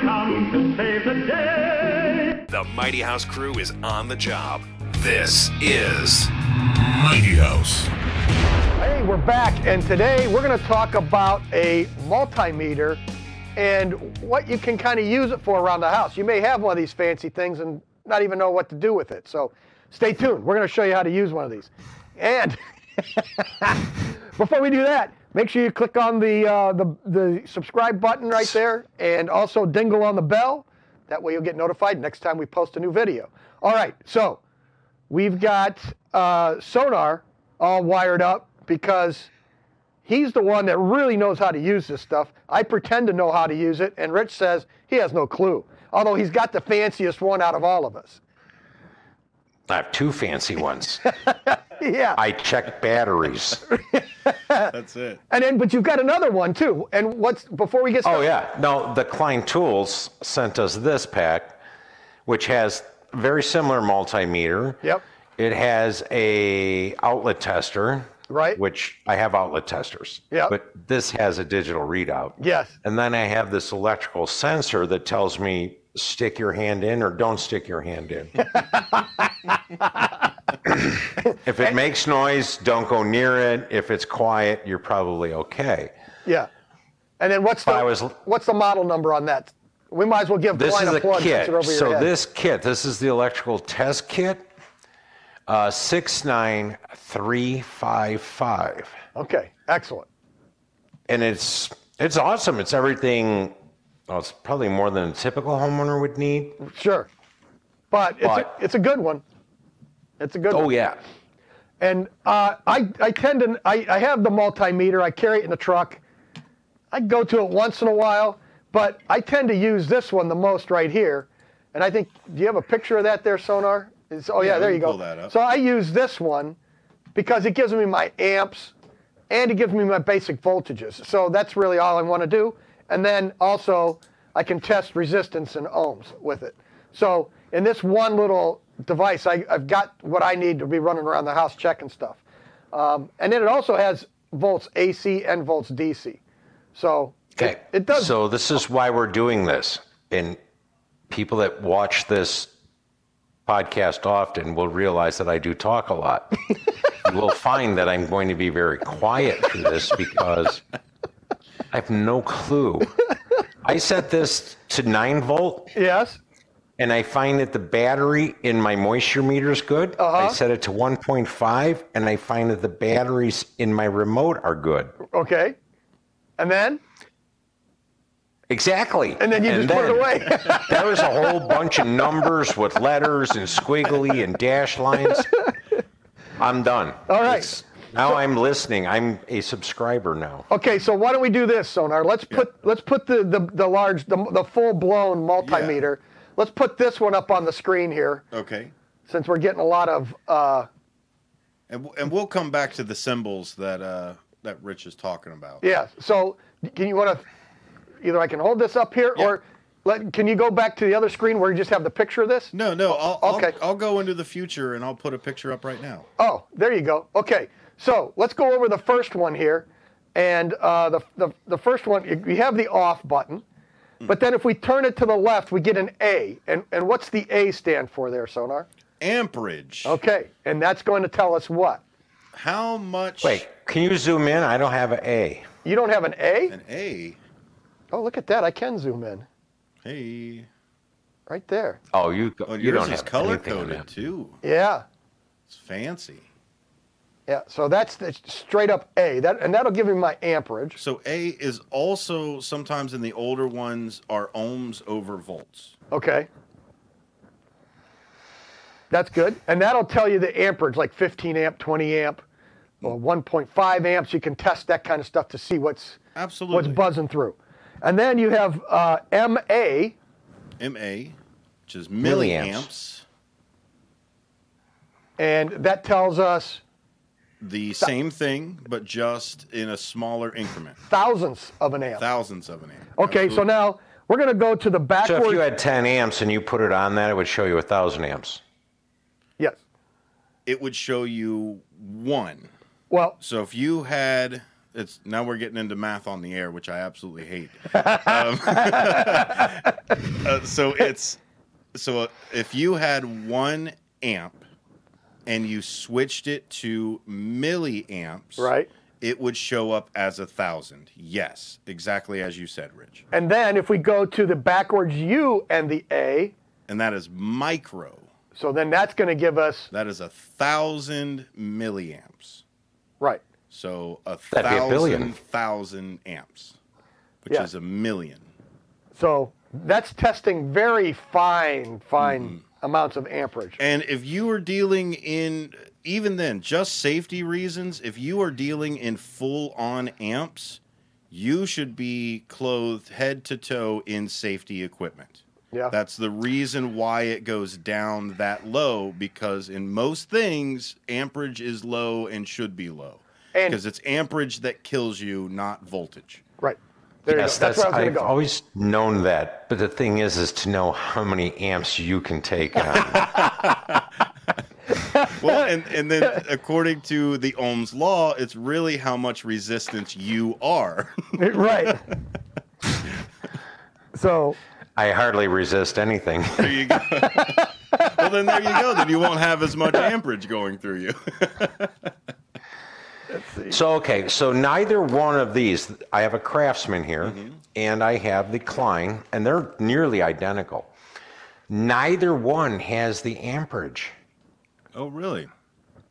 come to save the day. The Mighty House crew is on the job. This is Mighty House. Hey, we're back, and today we're going to talk about a multimeter and what you can kind of use it for around the house. You may have one of these fancy things and not even know what to do with it. So stay tuned. We're going to show you how to use one of these. And before we do that, make sure you click on the, uh, the, the subscribe button right there and also dingle on the bell. That way you'll get notified next time we post a new video. All right, so we've got uh, Sonar all wired up because he's the one that really knows how to use this stuff. I pretend to know how to use it, and Rich says he has no clue, although he's got the fanciest one out of all of us. I have two fancy ones. Yeah. I check batteries. That's it. and then, but you've got another one too. And what's before we get oh, started? Oh yeah. No, the Klein Tools sent us this pack, which has very similar multimeter. Yep. It has a outlet tester. Right. Which I have outlet testers. Yep. But this has a digital readout. Yes. And then I have this electrical sensor that tells me stick your hand in or don't stick your hand in. if it makes noise, don't go near it. If it's quiet, you're probably okay. Yeah. And then what's the was- what's the model number on that? We might as well give This Klein is a plug. kit. So head. this kit, this is the electrical test kit, uh, 69355. Okay. Excellent. And it's it's awesome. It's everything. Well, it's probably more than a typical homeowner would need. Sure. But it's a, it's a good one. It's a good one. Oh yeah. And uh, I, I tend to, I, I have the multimeter, I carry it in the truck. I go to it once in a while, but I tend to use this one the most right here. And I think, do you have a picture of that there, Sonar? It's, oh, yeah, Yeah, there we you can go. pull that up. So I use this one because it gives me my amps and it gives me my basic voltages. So that's really all I want to do. And then also, I can test resistance in ohms with it. So in this one little device, I, I've got what I need to be running around the house checking stuff. Um, and then it also has volts AC and volts DC. So Okay. it, it does. So this is why we're doing this. And people that watch this podcast often will realize that I do talk a lot. you will find that I'm going to be very quiet through this because I have no clue. I set this to 9 volt yes. and I find that the battery in my moisture meter is good. Uh-huh. I set it to 1.5 and I find that the batteries in my remote are good. Okay. And then? Exactly. And then you just put it then- away. There was a whole bunch of numbers with letters and squiggly and dash lines. I'm done. All right. It's- now I'm listening. I'm a subscriber now. Okay, so why don't we do this, Sonar? Let's put let's put the the, the large the, the full blown multimeter. Let's put this one up on the screen here, Okay. since we're getting a lot of. Uh, And, w- and we'll come back to the symbols that uh, that Rich is talking about. yeah. So can you want to? Either I can hold this up here, or let, can you go back to the other screen where you just have the picture of this? No, no. I'll, Okay. I'll, I'll go into the future and I'll put a picture up right now. Oh, there you go. Okay, so let's go over the first one here, and uh, the, the the first one you you have the off button, but then if we turn it to the left, we get an A, and and what's the A stand for there, Sonar? Amperage. Okay, and that's going to tell us what? How much? Wait, can you zoom in? I don't have an A. You don't have an A? An A. Oh, look at that. I can zoom in. Hey. Right there. Oh, you Oh, you yours don't is have color coded too. Yeah. It's fancy. Yeah. So that's the straight up A. That and that'll give me my amperage. So A is also sometimes in the older ones are ohms over volts. Okay. That's good. And that'll tell you the amperage, like 15 amp, 20 amp, or 1.5 amps. You can test that kind of stuff to see what's Absolutely. what's buzzing through. And then you have uh, MA, MA, which is Milliamps. milliamps. and that tells us The same thing, but just in a smaller increment. thousandths of an amp. Thousands of an amp. Okay, so now we're going to go to the So backward. if you had 10 amps and you put it on that, it would show you a thousand amps. yes. it would show you one. Well, So if you had, it's now we're getting into math on the air, which I absolutely hate. um, uh, so it's so if you had one amp and you switched it to milliamps, Right. It would show up as a thousand. Yes, exactly as you said, Rich. And then if we go to the backwards U and the A, And that is micro. so then that's going to give us That is a thousand milliamps. right. So a That'd be a billion. thousand thousand amps, which Yeah. is a million. So that's testing very fine, fine Mm-hmm. Amounts of amperage. And if you are dealing in, even then, just safety reasons, if you are dealing in full on amps, you should be clothed head to toe in safety equipment. Yeah. That's the reason why it goes down that low because in most things, amperage is low and should be low. Because it's amperage that kills you, not voltage. right. There yes, you go. That's, that's, I was I've go. always known that. But the thing is, is to know how many amps you can take on. Well, and, and then according to the Ohm's law, it's really how much resistance you are. right. so I hardly resist anything. there you go. well, then there you go. Then you won't have as much amperage going through you. So okay, so neither one of these. I have a Craftsman here, mm-hmm. and I have the Klein, and they're nearly identical. Neither one has the amperage. oh, really?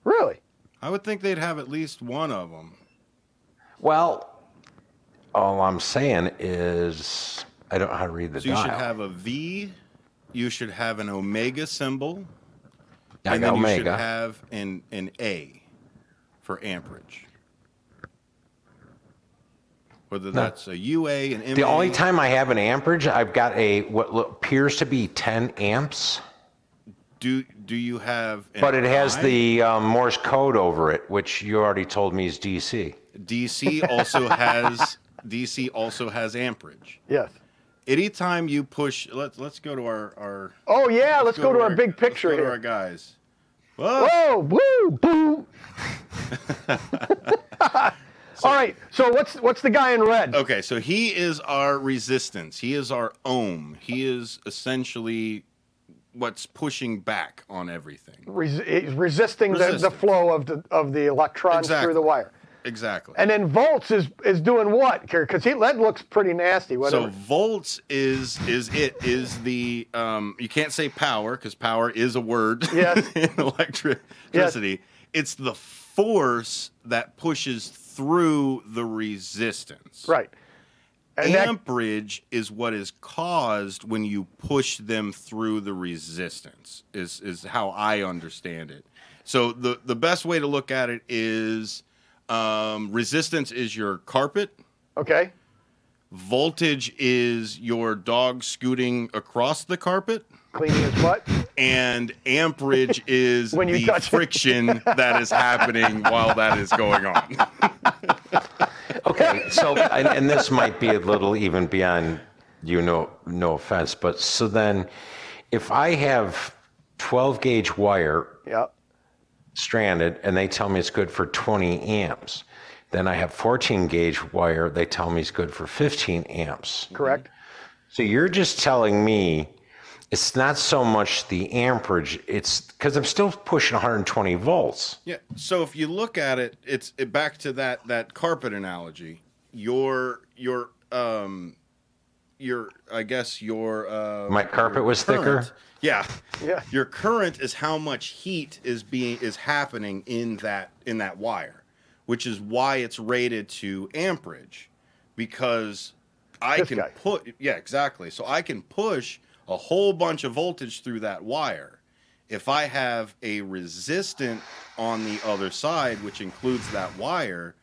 really, I would think they'd have at least one of them. Well, all I'm saying is I don't know how to read the So you dial. should have a V. You should have an omega symbol, I and got then you should omega. have an an A for amperage. Whether that's a UA, an MA. the only time I have an amperage, I've got a what lo- appears to be 10 amps, do do you have? an but it has I? the um, Morse code over it, which you already told me is DC. DC also has DC also has amperage. yes. Anytime you push, let's let's go to our our. Oh yeah, let's, go, to our, big let's picture go to here. our guys. Whoa. Whoa, woo, boo. All right. So what's what's the guy in red? Okay, so he is our resistance. He is our ohm. He is essentially what's pushing back on everything. Res- resisting the, the flow of the of the electrons Exactly. through the wire. Exactly. And then volts is is doing what? Because that looks pretty nasty. so Whatever. volts is is it is the um you can't say power because power is a word Yes. in electricity. It's the force that pushes through the resistance. right. And that, amperage is what is caused when you push them through the resistance is is how i understand it so the the best way to look at it is um, resistance is your carpet okay. voltage is your dog scooting across the carpet Cleaning his butt. and amperage is When you the touch it. friction that is happening while that is going on Okay, so and, and this might be a little even beyond you know no offense, but so then if I have 12 gauge wire Yeah. Stranded and they tell me it's good for 20 amps, then I have 14 gauge wire, they tell me it's good for 15 amps. Correct. So you're just telling me it's not so much the amperage, it's because I'm still pushing 120 volts. Yeah. So if you look at it, it's it, back to that that carpet analogy. Your your um your I guess your uh My carpet was current- thicker? Yeah. Yeah. Your current is how much heat is being is happening in that in that wire, which is why it's rated to amperage because I This can put yeah, exactly. So I can push a whole bunch of voltage through that wire. If I have a resistant on the other side, which includes that wire,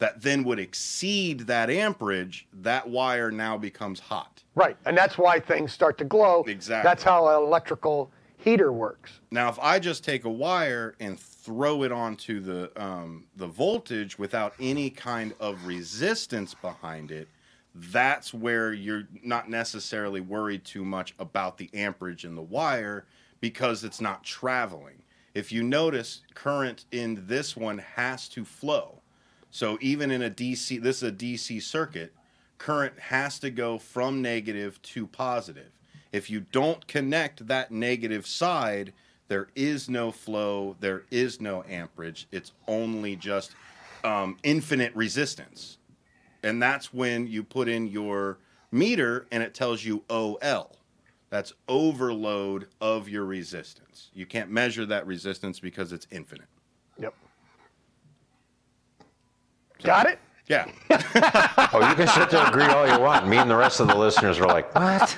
that then would exceed that amperage, that wire now becomes hot. Right. And that's why things start to glow. Exactly. That's how an electrical heater works. Now, if I just take a wire and throw it onto the um, the voltage without any kind of resistance behind it, that's where you're not necessarily worried too much about the amperage in the wire because it's not traveling. If you notice, current in this one has to flow. So even in a DC, this is a DC circuit, current has to go from negative to positive. If you don't connect that negative side, there is no flow, there is no amperage. It's only just um, infinite resistance. And that's when you put in your meter and it tells you OL. That's overload of your resistance. You can't measure that resistance because it's infinite. Yep. Got it? Yeah. Oh, you can sit there and agree all you want. Me and the rest of the listeners are like, what?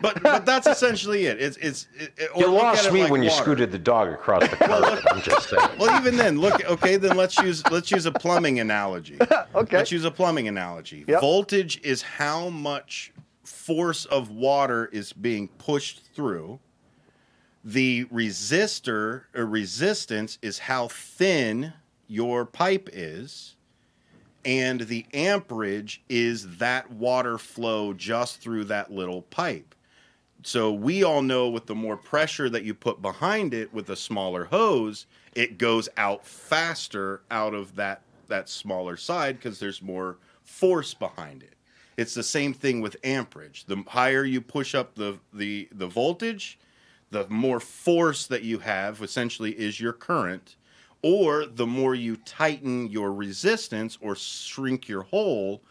But but that's essentially it. It's it's it, it- or You lost it me like when you scooted the dog across the carpet. I'm just saying. Well, even then, look. Okay, then let's use let's use a plumbing analogy. Okay. Let's use a plumbing analogy. Yep. Voltage is how much force of water is being pushed through. The resistor or resistance is how thin your pipe is. And the amperage is that water flow just through that little pipe. So we all know with the more pressure that you put behind it with a smaller hose, it goes out faster out of that that smaller side because there's more force behind it. It's the same thing with amperage. The higher you push up the the the voltage, the more force that you have essentially is your current or the more you tighten your resistance or shrink your hole,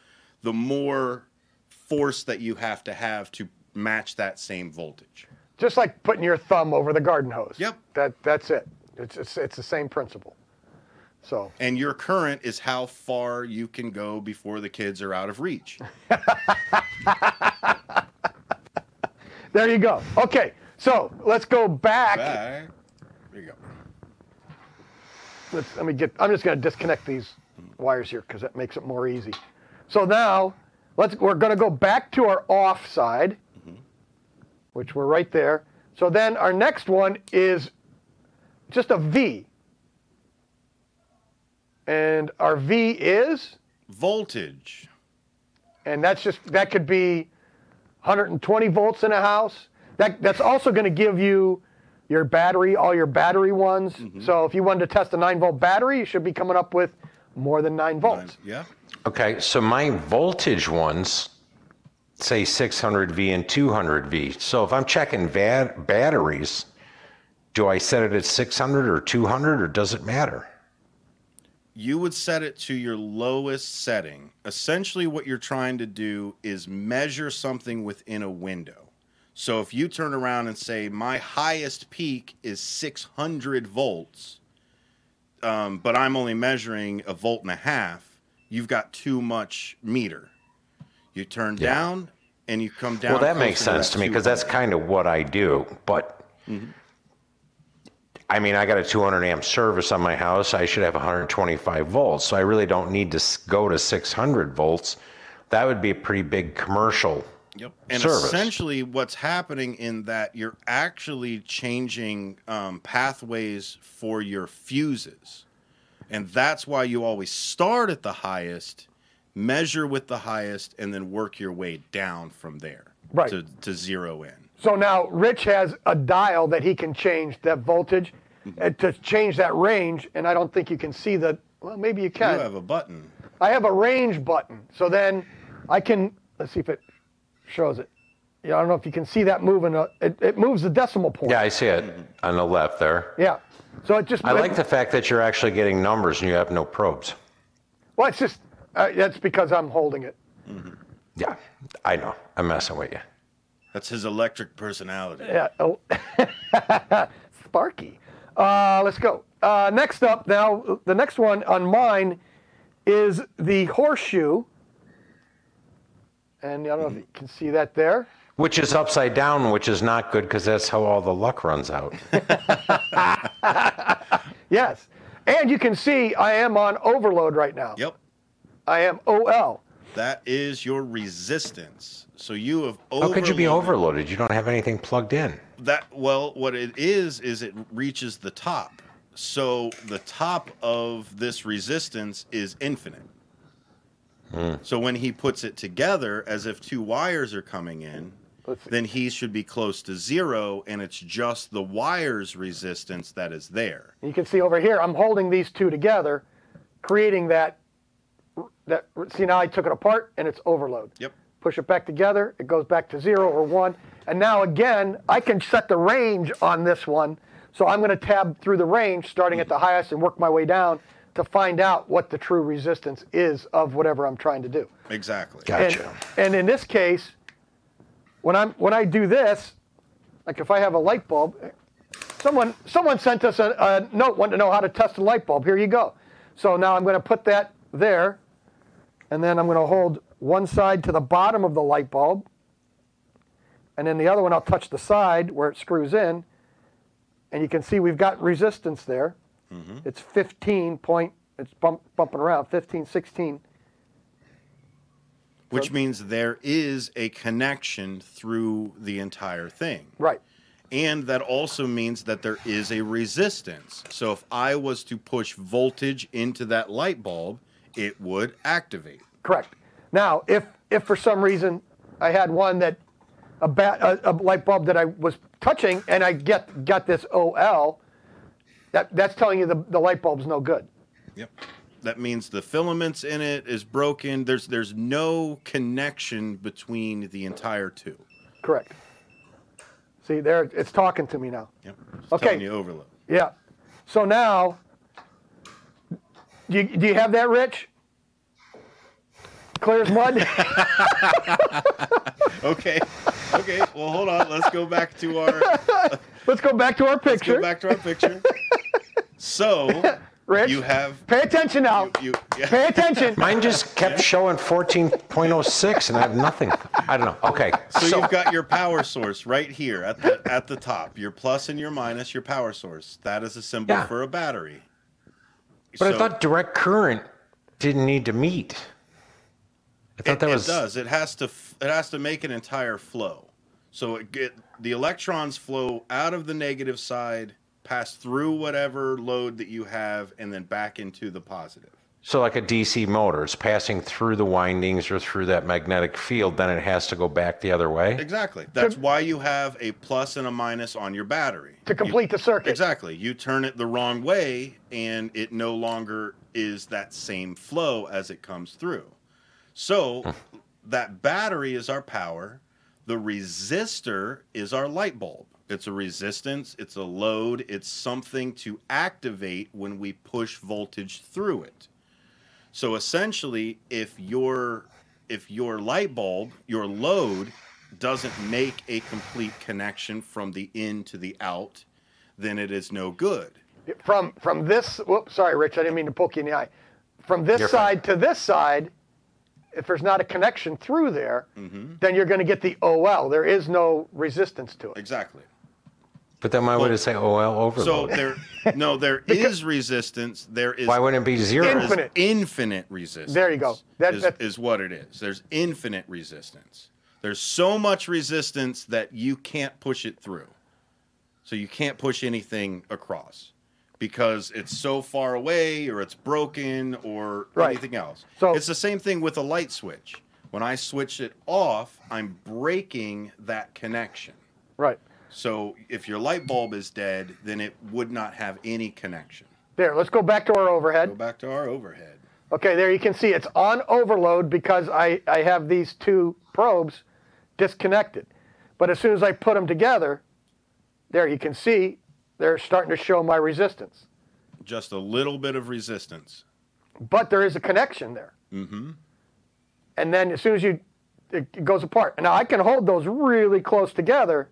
the more force that you have to have to match that same voltage. Just like putting your thumb over the garden hose. Yep. That that's it. It's it's, it's the same principle. So And your current is how far you can go before the kids are out of reach. there you go. Okay. So let's go back. Back. There you go. Let's, let me get. I'm just going to disconnect these wires here because that makes it more easy. So now let's. We're going to go back to our off side, which we're right there. So then our next one is just a V, and our V is, Voltage. and that's just that could be 120 volts in a house. That that's also going to give you your battery, all your battery ones. Mm-hmm. So if you wanted to test a 9 volt battery, you should be coming up with more than 9 volts. Yeah. Okay, so my voltage ones say 600V and 200V. So if I'm checking va- batteries, do I set it at 600 or 200 or does it matter? you would set it to your lowest setting. Essentially, what you're trying to do is measure something within a window. So if you turn around and say, My highest peak is 600 volts, um, but I'm only measuring a volt and a half, you've got too much meter. You turn down and you come down. well, that makes sense to me because that's kind of what I do. But I mean, I got a 200 amp service on my house. I should have 125 volts. So I really don't need to go to 600 volts. That would be a pretty big commercial. Yep. And service. essentially, what's happening in that you're actually changing um, pathways for your fuses. And that's why you always start at the highest, measure with the highest, and then work your way down from there Right. to, to zero in. So now Rich has a dial that he can change that voltage Mm-hmm. uh, to change that range, and I don't think you can see the. Well, maybe you can. You have a button. I have a range button, so then I can. Let's see if it shows it. Yeah, I don't know if you can see that moving. Uh, it, it moves the decimal point. Yeah, I see it on the left there. Yeah. So it just. I like the fact that you're actually getting numbers and you have no probes. Well, it's just. Uh, that's because I'm holding it. Yeah, I know. I'm messing with you. That's his electric personality. Yeah. Oh. Sparky. Uh, let's go. Uh, next up, now the next one on mine is the horseshoe, and I don't know if you can see that there. Which is upside down, which is not good because that's how all the luck runs out. Yes, and you can see I am on overload right now. Yep. I am OL. That is your resistance. So you have How could you be overloaded- overloaded? You don't have anything plugged in. that well what it is is it reaches the top so the top of this resistance is infinite Hmm. so when he puts it together as if two wires are coming in then he should be close to zero and it's just the wires resistance that is there You can see over here, I'm holding these two together, creating that that see now I took it apart and it's overload. Yep. Push it back together, it goes back to zero or one. And now again, I can set the range on this one. So I'm going to tab through the range starting at the highest and work my way down to find out what the true resistance is of whatever I'm trying to do. Exactly. And, Gotcha. and in this case, when I'm when I do this, like if I have a light bulb, someone someone sent us a, a note wanting to know how to test a light bulb. Here you go. So now I'm going to put that there, and then I'm going to hold one side to the bottom of the light bulb, and then the other one I'll touch the side where it screws in, and you can see we've got resistance there. Mm-hmm. It's 15 point. It's bump, bumping around 15, 16. Which means there is a connection through the entire thing. Right. And that also means that there is a resistance. So if I was to push voltage into that light bulb, it would activate. Correct. Now, if if for some reason I had one that a, bat, a, a light bulb that I was touching and I get got this OL, that that's telling you the, the light bulb's no good. Yep. That means the filaments in it is broken. There's there's no connection between the entire two. Correct. See there, it's talking to me now. Yep. It's Okay. telling you overload. Yeah. So now, do you, do you have that, Rich? Clear as mud. Okay. Okay. Well, hold on. Let's go back to our Let's go back to our picture. let's picture. go back to our picture. So Rich, you have pay attention now. you, yeah. Pay attention. Mine just kept showing 14.06 and I have nothing. I don't know. Okay. So, you've got your power source right here at the at the top. Your plus and your minus, your power source. That is a symbol Yeah. for a battery. but I thought direct current didn't need to meet. I thought it, that was. it does. It has to. f- It has to make an entire flow. So it get the electrons flow out of the negative side, pass through whatever load that you have, and then back into the positive. So, like a DC motor, it's passing through the windings or through that magnetic field, then it has to go back the other way. Exactly. That's why you have a plus and a minus on your battery To complete the circuit. Exactly. You turn it the wrong way, and it no longer is that same flow as it comes through. So hmm. that battery is our power. The resistor is our light bulb. It's a resistance, it's a load, it's something to activate when we push voltage through it. So essentially, if your if your light bulb, your load doesn't make a complete connection from the in to the out, then it is no good. from from this whoops sorry rich i didn't mean to poke you in the eye from this You're fine. side to this side if there's not a connection through there Mm-hmm. then you're going to get the ol there is no resistance to it Exactly. But then why would Well, it say OL over So there no there is resistance, there is why wouldn't it be zero? there is Infinite. infinite resistance. There you go. That- is, that- is what it is. There's infinite resistance. There's so much resistance that you can't push it through. So you can't push anything across because it's so far away or it's broken or Right. anything else. So- it's the same thing with a light switch. When I switch it off, I'm breaking that connection. right So if your light bulb is dead, then it would not have any connection. there let's go back to our overhead. Go back to our overhead. okay there you can see it's on overload because i i have these two probes disconnected but as soon as i put them together there you can see they're starting to show my resistance Just a little bit of resistance. but there is a connection there. Mm-hmm. And then as soon as you, it, it goes apart. And now I can hold those really close together,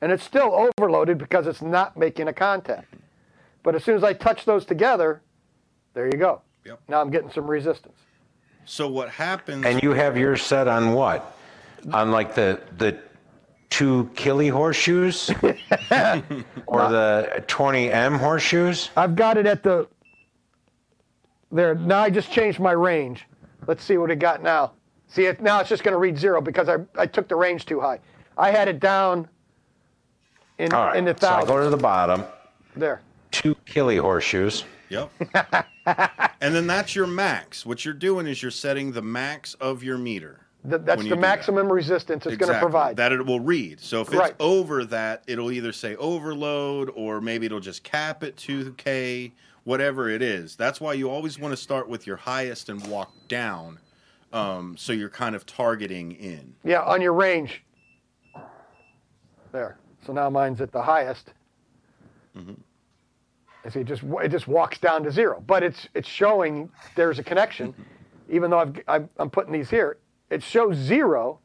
and it's still overloaded because it's not making a contact. But as soon as I touch those together, there you go. Yep. Now I'm getting some resistance. So what happens? And you have yours set on what? On like the the two Killy horseshoes, or the 20M horseshoes? I've got it at the. There. Now I just changed my range. Let's see what it got now. See it now. It's just going to read zero because I, I took the range too high. I had it down in All right. in the so I go to the bottom. there. Two Killy horseshoes. Yep. and then that's your max. What you're doing is you're setting the max of your meter. Th- that's the do that. maximum resistance it's going to provide. That it will read. So if it's Right. over that, it'll either say overload or maybe it'll just cap at 2K, whatever it is. That's why you always want to start with your highest and walk down, um, so you're kind of targeting in. Yeah, on your range. There. So now mine's at the highest. And see, it just it just walks down to zero, but it's it's showing there's a connection, even though I've, I've, I'm putting these here. It shows zero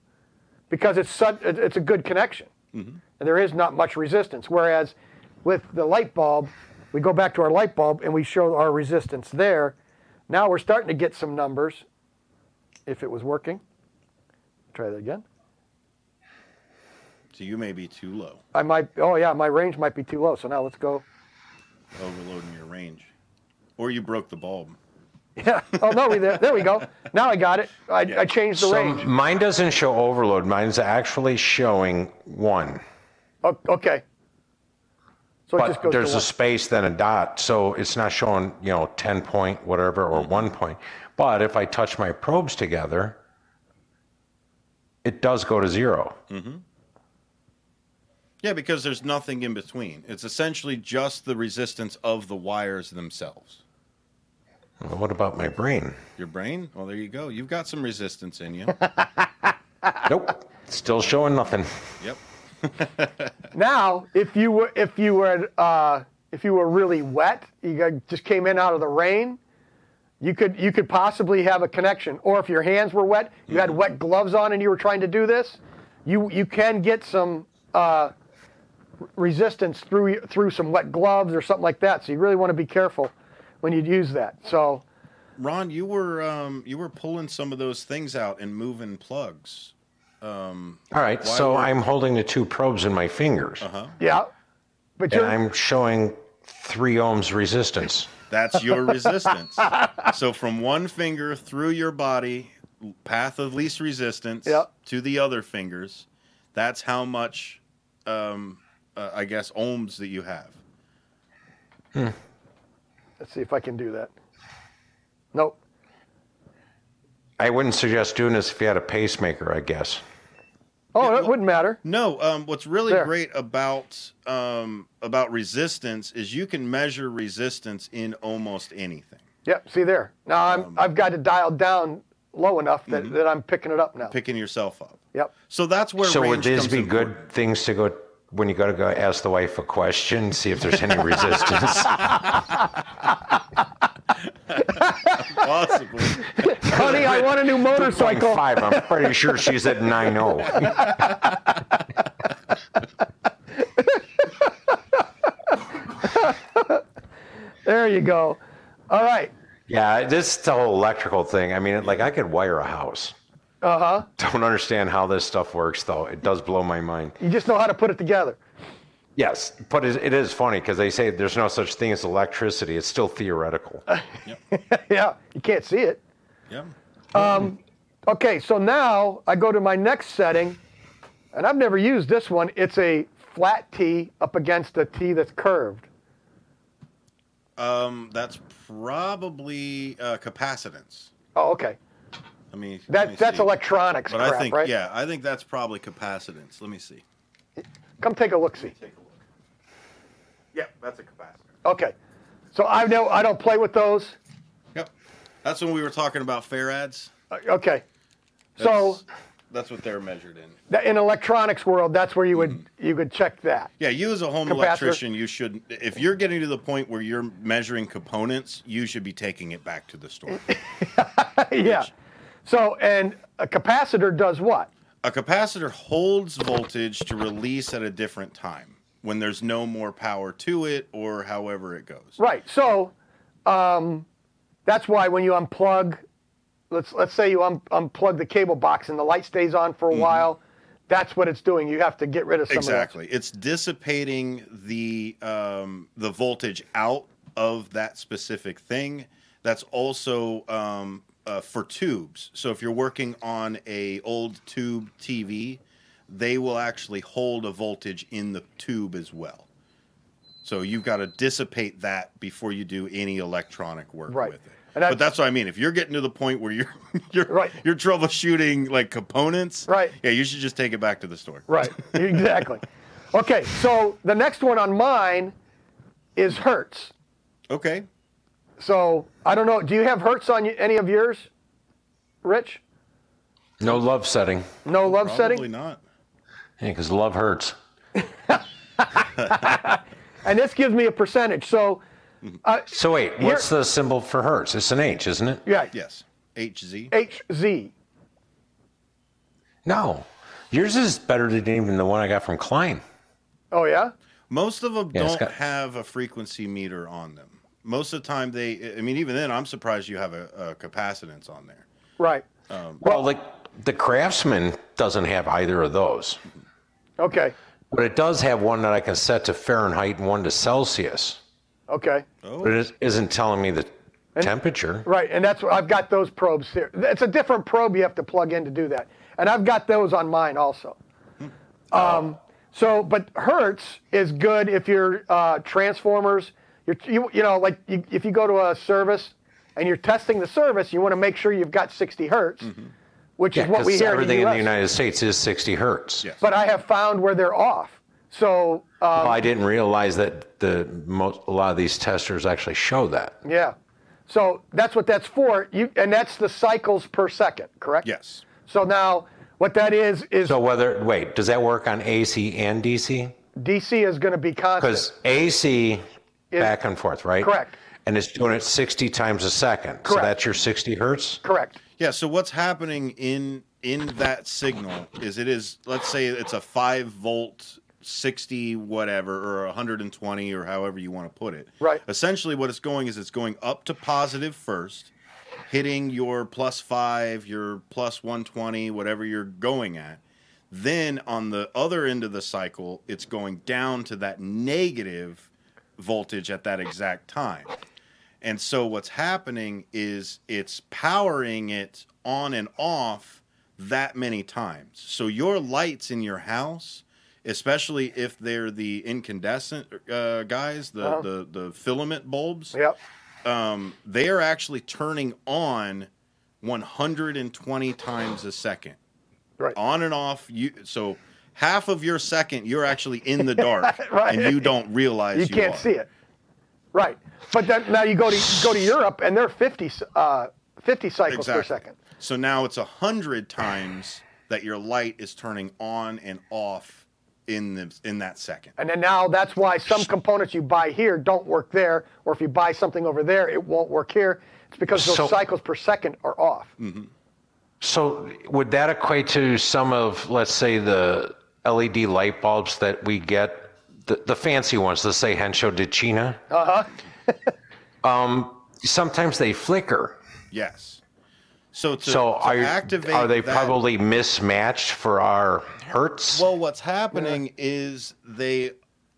because it's such, it's a good connection, mm-hmm. and there is not much resistance. Whereas with the light bulb, we go back to our light bulb and we show our resistance there. Now we're starting to get some numbers. If it was working, try that again. So you may be too low, I might. Oh yeah, my range might be too low. So now let's go. overloading your range, or you broke the bulb. Yeah. Oh no, we there. There we go. Now I got it. I, I changed the So range. mine doesn't show overload. Mine's actually showing one. O- okay. So it just But goes there's to a one. space, then a dot. So it's not showing, you know, 10 point, whatever, or one point. But if I touch my probes together, it does go to zero. mm-hmm. Yeah, because there's nothing in between. It's essentially just the resistance of the wires themselves. Well, What about my brain? Your brain? Well, there you go. You've got some resistance in you. Nope. Still showing nothing. yep. Now, if you were if you were uh, if you were really wet, you got, just came in out of the rain, you could you could possibly have a connection. Or if your hands were wet, you had wet gloves on, and you were trying to do this, you you can get some uh, resistance through through some wet gloves or something like that. So you really want to be careful when you'd use that. So. Ron, you were um, you were pulling some of those things out and moving plugs. All right. So would- I'm holding the two probes in my fingers. Uh-huh. Yeah, but And you're, I'm showing three ohms resistance. That's your resistance. so from one finger through your body, path of least resistance, Yep. to the other fingers, that's how much, um, uh, I guess, ohms that you have. Let's see if I can do that. Nope. I wouldn't suggest doing this if you had a pacemaker, I guess. Oh, it wouldn't matter. No, um, what's really There. great about um, about resistance is you can measure resistance in almost anything. Yep. See there. Now I'm Um, I've got it dialed down low enough that, Mm-hmm. that I'm picking it up now. Picking yourself up. Yep. So that's where So would range these comes be important. good things to go when you got to go ask the wife a question, see if there's any resistance? Possibly. Honey, I want a new Like motorcycle. five. I'm pretty sure she's at nine oh. There you go. All right. Yeah, this the whole electrical thing. I mean, like I could wire a house. Uh huh. Don't understand how this stuff works, though. It does blow my mind. You just know how to put it together. Yes, but it, it is funny because they say there's no such thing as electricity. It's still theoretical. yeah. You can't see it. Yeah. Okay. So now I go to my next setting, and I've never used this one. It's a flat T up against a T that's curved. Um, that's probably uh, capacitance. Oh, okay. Let me. let That that's see. electronics But crap, I think right? yeah, I think that's probably capacitance. Let me see. Come take a look. See. Take a look. Yeah, that's a capacitor. Okay. So I know I don't play with those. Yep. That's when we were talking about farads. Uh, Okay. So That's, that's what they're measured in. that in electronics world, that's where you would Mm-hmm. you could check that. Yeah, you as a home Capacitor. electrician, you should if you're getting to the point where you're measuring components, you should be taking it back to the store. yeah. So and a capacitor does what? a capacitor holds voltage to release at a different time when there's no more power to it or however it goes. Right. So um, that's why when you unplug, let's let's say you un- unplug the cable box and the light stays on for a while, that's what it's doing. You have to get rid of some Exactly. It's dissipating the um, the voltage out of that specific thing. That's also um, uh, for tubes. So if you're working on a old tube TV, they will actually hold a voltage in the tube as well. So you've got to dissipate that before you do any electronic work Right. with it. And but that's what I mean. If you're getting to the point where you're you're Right. you're troubleshooting like components, Right. Yeah, you should just take it back to the store. Right. exactly. Okay. So the next one on mine is hertz. Okay. So I don't know. Do you have hertz on any of yours, Rich? No love setting. No love Probably setting. Probably not. Yeah, because love hurts. And this gives me a percentage. So uh, So wait, what's the symbol for hertz? It's an H, isn't it? yeah, Yes. HZ. HZ. No. Yours is better than even the one I got from Klein. Oh yeah. Most of them Yeah, don't got- have a frequency meter on them. Most of the time, they. I mean, even then, I'm surprised you have a, a capacitance on there. Right. Well, like the Craftsman doesn't have either of those. Okay. But it does have one that I can set to Fahrenheit and one to Celsius. Okay. oh. But it is- isn't telling me the temperature. Right, and that's what I've got those probes here. It's a different probe you have to plug in to do that, and I've got those on mine also. Um, so, but Hertz is good if you're uh, transformers. You're, you, you know, like you, if you go to a service and you're testing the service, you want to make sure you've got 60 hertz, which Yeah, is what we hear everything in in the, the United States is 60 hertz. Yes. But I have found where they're off. So, uh, Well, I didn't realize that the most, a lot of these testers actually show that. yeah. So that's what that's for. You and that's the cycles per second, correct? Yes. So now what that is is So whether wait, does that work on AC and DC? DC is going to be constant. Because AC back and forth, right? Correct. And it's doing it 60 times a second. Correct. So that's your 60 hertz. Correct. Yeah. So what's happening in in that signal is it is let's say it's a five volt, sixty whatever, or hundred and twenty, or however you want to put it. Right. Essentially, what it's going is it's going up to positive first, hitting your plus five, your plus one twenty, whatever you're going at. Then on the other end of the cycle, it's going down to that negative voltage at that exact time. And so what's happening is it's powering it on and off that many times. So your lights in your house, especially if they're the incandescent uh, guys, the, Uh-huh. the the filament bulbs, Yep. um, they are actually turning on 120 times a second, Right. on and off. You so half of your second you're actually in the dark Right. and you don't realize You you, can't are. see it. Right. But then now you go to go to Europe and they're 50 uh, 50 cycles per second. So now it's a hundred times that your light is turning on and off in the in that second. And then now that's why some components you buy here don't work there, or if you buy something over there, it won't work here. It's because those So- cycles per second are off. So would that equate to some of, let's say, the LED light bulbs that we get, the, the fancy ones, let's say Hensho de China? Uh huh. um, sometimes they flicker. Yes. So to, So to are, activate are they that- probably mismatched for our hertz? Well, what's happening is they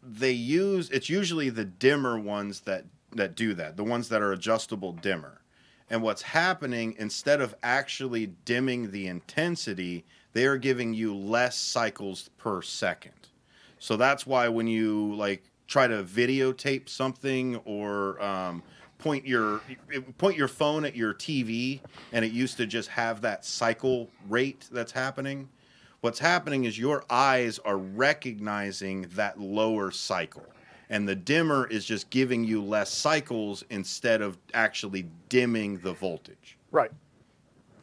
they use it's usually the dimmer ones that that do that, the ones that are adjustable dimmer. And what's happening instead of actually dimming the intensity, they are giving you less cycles per second. So that's why when you like try to videotape something or um, point your point your phone at your TV, and it used to just have that cycle rate that's happening. What's happening is your eyes are recognizing that lower cycle, and the dimmer is just giving you less cycles instead of actually dimming the voltage. Right.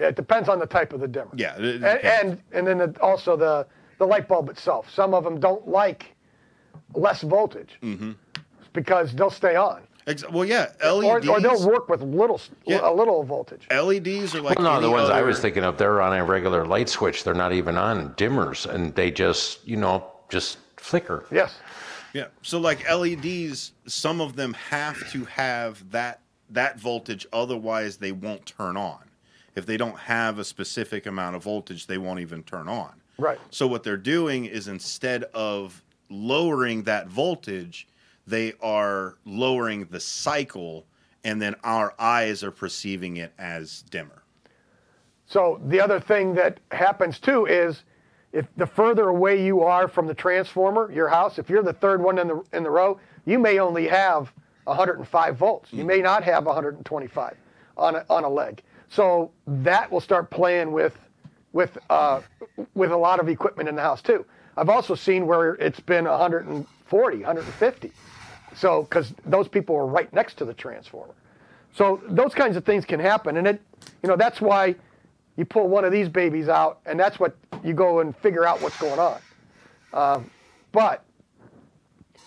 Yeah, it depends on the type of the dimmer. Yeah, it- it and and, and then the, also the the light bulb itself. Some of them don't like less voltage Mm-hmm. because they'll stay on, Ex- well, yeah, LEDs. or they'll work with little Yeah. a little voltage. LEDs are like well, no, the ones I was thinking of, they're on a regular light switch. They're not even on dimmers, and they just, you know, just flicker. Yes. Yeah. So like LEDs, some of them have to have that that voltage, otherwise they won't turn on. If they don't have a specific amount of voltage, they won't even turn on. Right. So what they're doing is instead of lowering that voltage, they are lowering the cycle, and then our eyes are perceiving it as dimmer. So the other thing that happens too is if the further away you are from the transformer, your house, if you're the third one in the in the row, you may only have 105 volts. You mm-hmm. may not have 125 on a, on a leg. So that will start playing with with uh, with a lot of equipment in the house too. I've also seen where it's been 140, 150. So because those people were right next to the transformer. So those kinds of things can happen, and it, you know, that's why you pull one of these babies out, and that's what you go and figure out what's going on. Um, but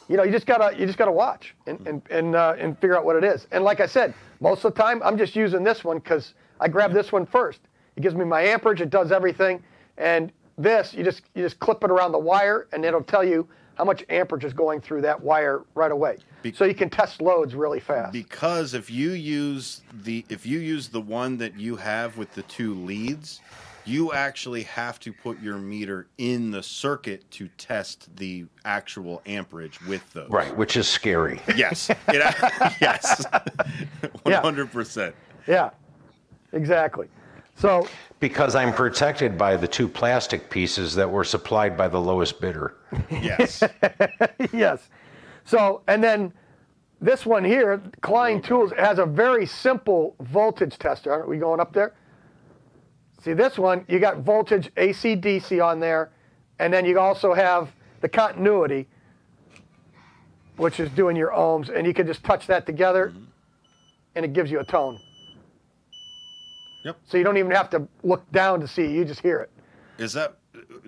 you know, you just gotta you just gotta watch and and and, uh, and figure out what it is. And like I said, most of the time I'm just using this one because I grabbed this one first. It gives me my amperage. It does everything. And this, you just you just clip it around the wire, and it'll tell you how much amperage is going through that wire right away. Be- so you can test loads really fast. because if you use the if you use the one that you have with the two leads you actually have to put your meter in the circuit to test the actual amperage with those Right, which is scary. yes it, yes 100% yeah, exactly. So Because I'm protected by the two plastic pieces that were supplied by the lowest bidder. yes yes. So, and then this one here, Klein Tools, has a very simple voltage tester. Aren't we going up there? See, this one, you got voltage AC DC on there, and then you also have the continuity, which is doing your ohms, and you can just touch that together, and it gives you a tone. Yep. So you don't even have to look down to see, you just hear it. is that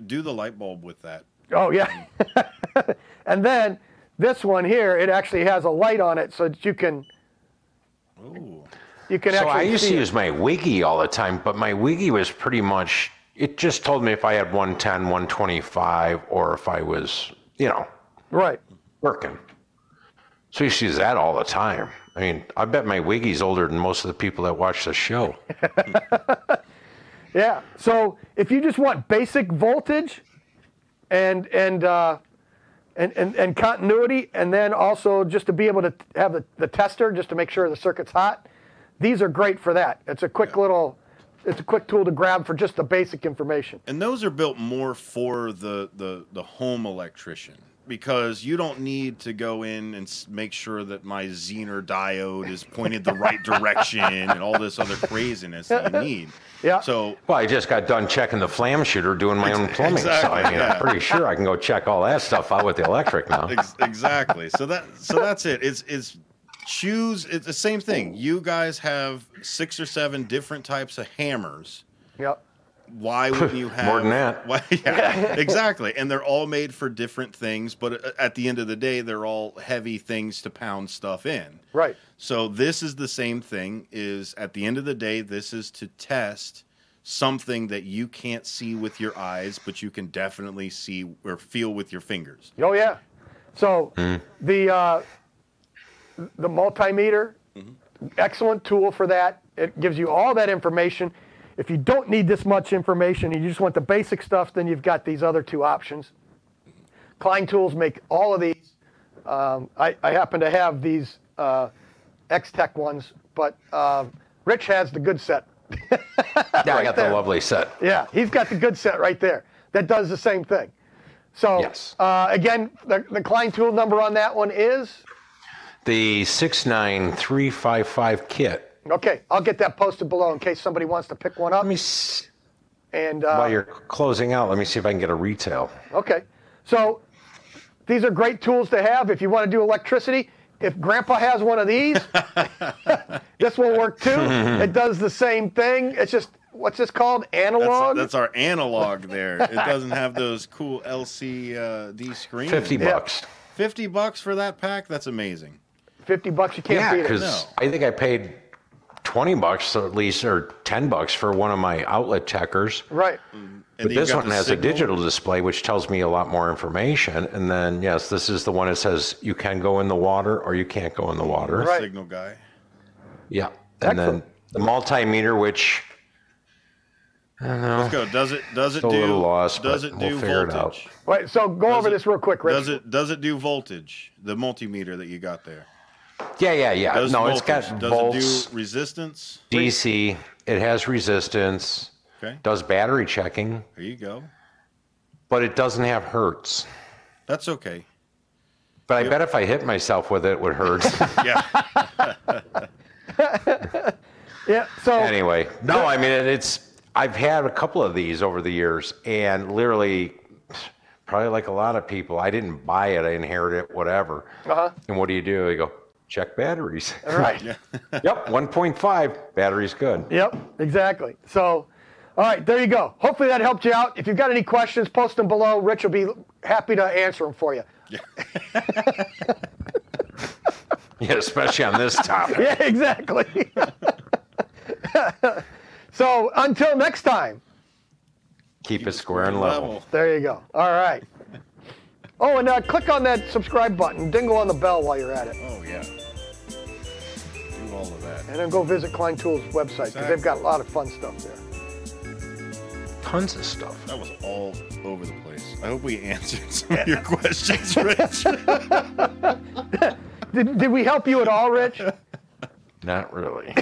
do the light bulb with that Oh yeah. Um, and then this one here, it actually has a light on it so that you can Ooh. you can So actually I used see to it. use my Wiggy all the time, but my Wiggy was pretty much, it just told me if I had 110, 125, or if I was, you know, right. working. So you used to use that all the time. I mean, I bet my Wiggy's older than most of the people that watch the show. Yeah. So if you just want basic voltage and and uh, and, and and continuity, and then also just to be able to have the, the tester just to make sure the circuit's hot, these are great for that. It's a quick little, it's a quick tool to grab for just the basic information. And those are built more for the, the, the home electrician because you don't need to go in and make sure that my Zener diode is pointed the right direction and all this other craziness that you need. Yeah. So Well, I just got done checking the flam shooter doing my own plumbing. so I mean, yeah. I'm pretty sure I can go check all that stuff out with the electric now. ex- exactly. So that so that's it. It's it's choose. It's the same thing. You guys have six or seven different types of hammers. Yep. Why wouldn't you have More than that. Why, yeah, exactly. And they're all made for different things, but uh, at the end of the day, they're all heavy things to pound stuff in. Right. So this is the same thing. Is at the end of the day, this is to test something that you can't see with your eyes, but you can definitely see or feel with your fingers. Oh yeah. So the uh, the multimeter, excellent tool for that. It gives you all that information. If you don't need this much information and you just want the basic stuff, then you've got these other two options. Klein Tools make all of these. Um, I, I happen to have these uh, Extech ones, but um Rich has the good set. Yeah, I got there. the lovely set. Yeah, he's got the good set right there. That does the same thing. So Yes. uh, again, the, the Klein tool number on that one is The 69355 kit. Okay. I'll get that posted below in case somebody wants to pick one up. Let me, s- And uh, while you're closing out, let me see if I can get a retail. okay, so these are great tools to have if you want to do electricity. If Grandpa has one of these, this will work too. it does the same thing. It's just what's this called? Analog. that's our analog there. It doesn't have those cool LCD screens. 50 Yeah. bucks. 50 bucks for that pack? That's amazing. Fifty bucks, you can't Yeah, beat it. Yeah, because No. I think I paid 20 bucks at least, or 10 bucks for one of my outlet checkers. Right. Mm. And But this one has signal. a digital display, which tells me a lot more information. And then, yes, this is the one that says you can go in the water or you can't go in the water. Right. signal guy. Yeah. And Excellent. then the multimeter, which Let's go. Does it does it Still a do little lost, does it we'll do figure it out. voltage? Wait. So go over it- this real quick, Rich. Does it does it do voltage? The multimeter that you got there. Yeah, yeah, yeah. Does no, voltage. it's got does volts, it do resistance? DC. It has resistance. Okay. Does battery checking, There you go. but it doesn't have hertz. That's okay. But I bet if I hit myself with it, it would hurt. Yeah. yeah. So anyway, no, I mean it's. I've had a couple of these over the years, and literally, probably like a lot of people, I didn't buy it. I inherited it, whatever. Uh-huh. And what do you do? You go, check batteries. All right. yep, 1.5 battery's good. Yep, exactly. So, all right, there you go. Hopefully that helped you out. If you've got any questions, post them below. Rich will be happy to answer them for you. Yeah, especially on this topic. Yeah, exactly. so until next time, Keep it square and level. Level. there you go. All right. Oh, and uh, click on that subscribe button. Dingle on the bell while you're at it. Oh yeah. Do all of that. And then go visit Klein Tools website because they've got a lot of fun stuff there. Tons of stuff. That was all over the place. I hope we answered some of your questions, Rich. Did, did we help you at all, Rich? Not really.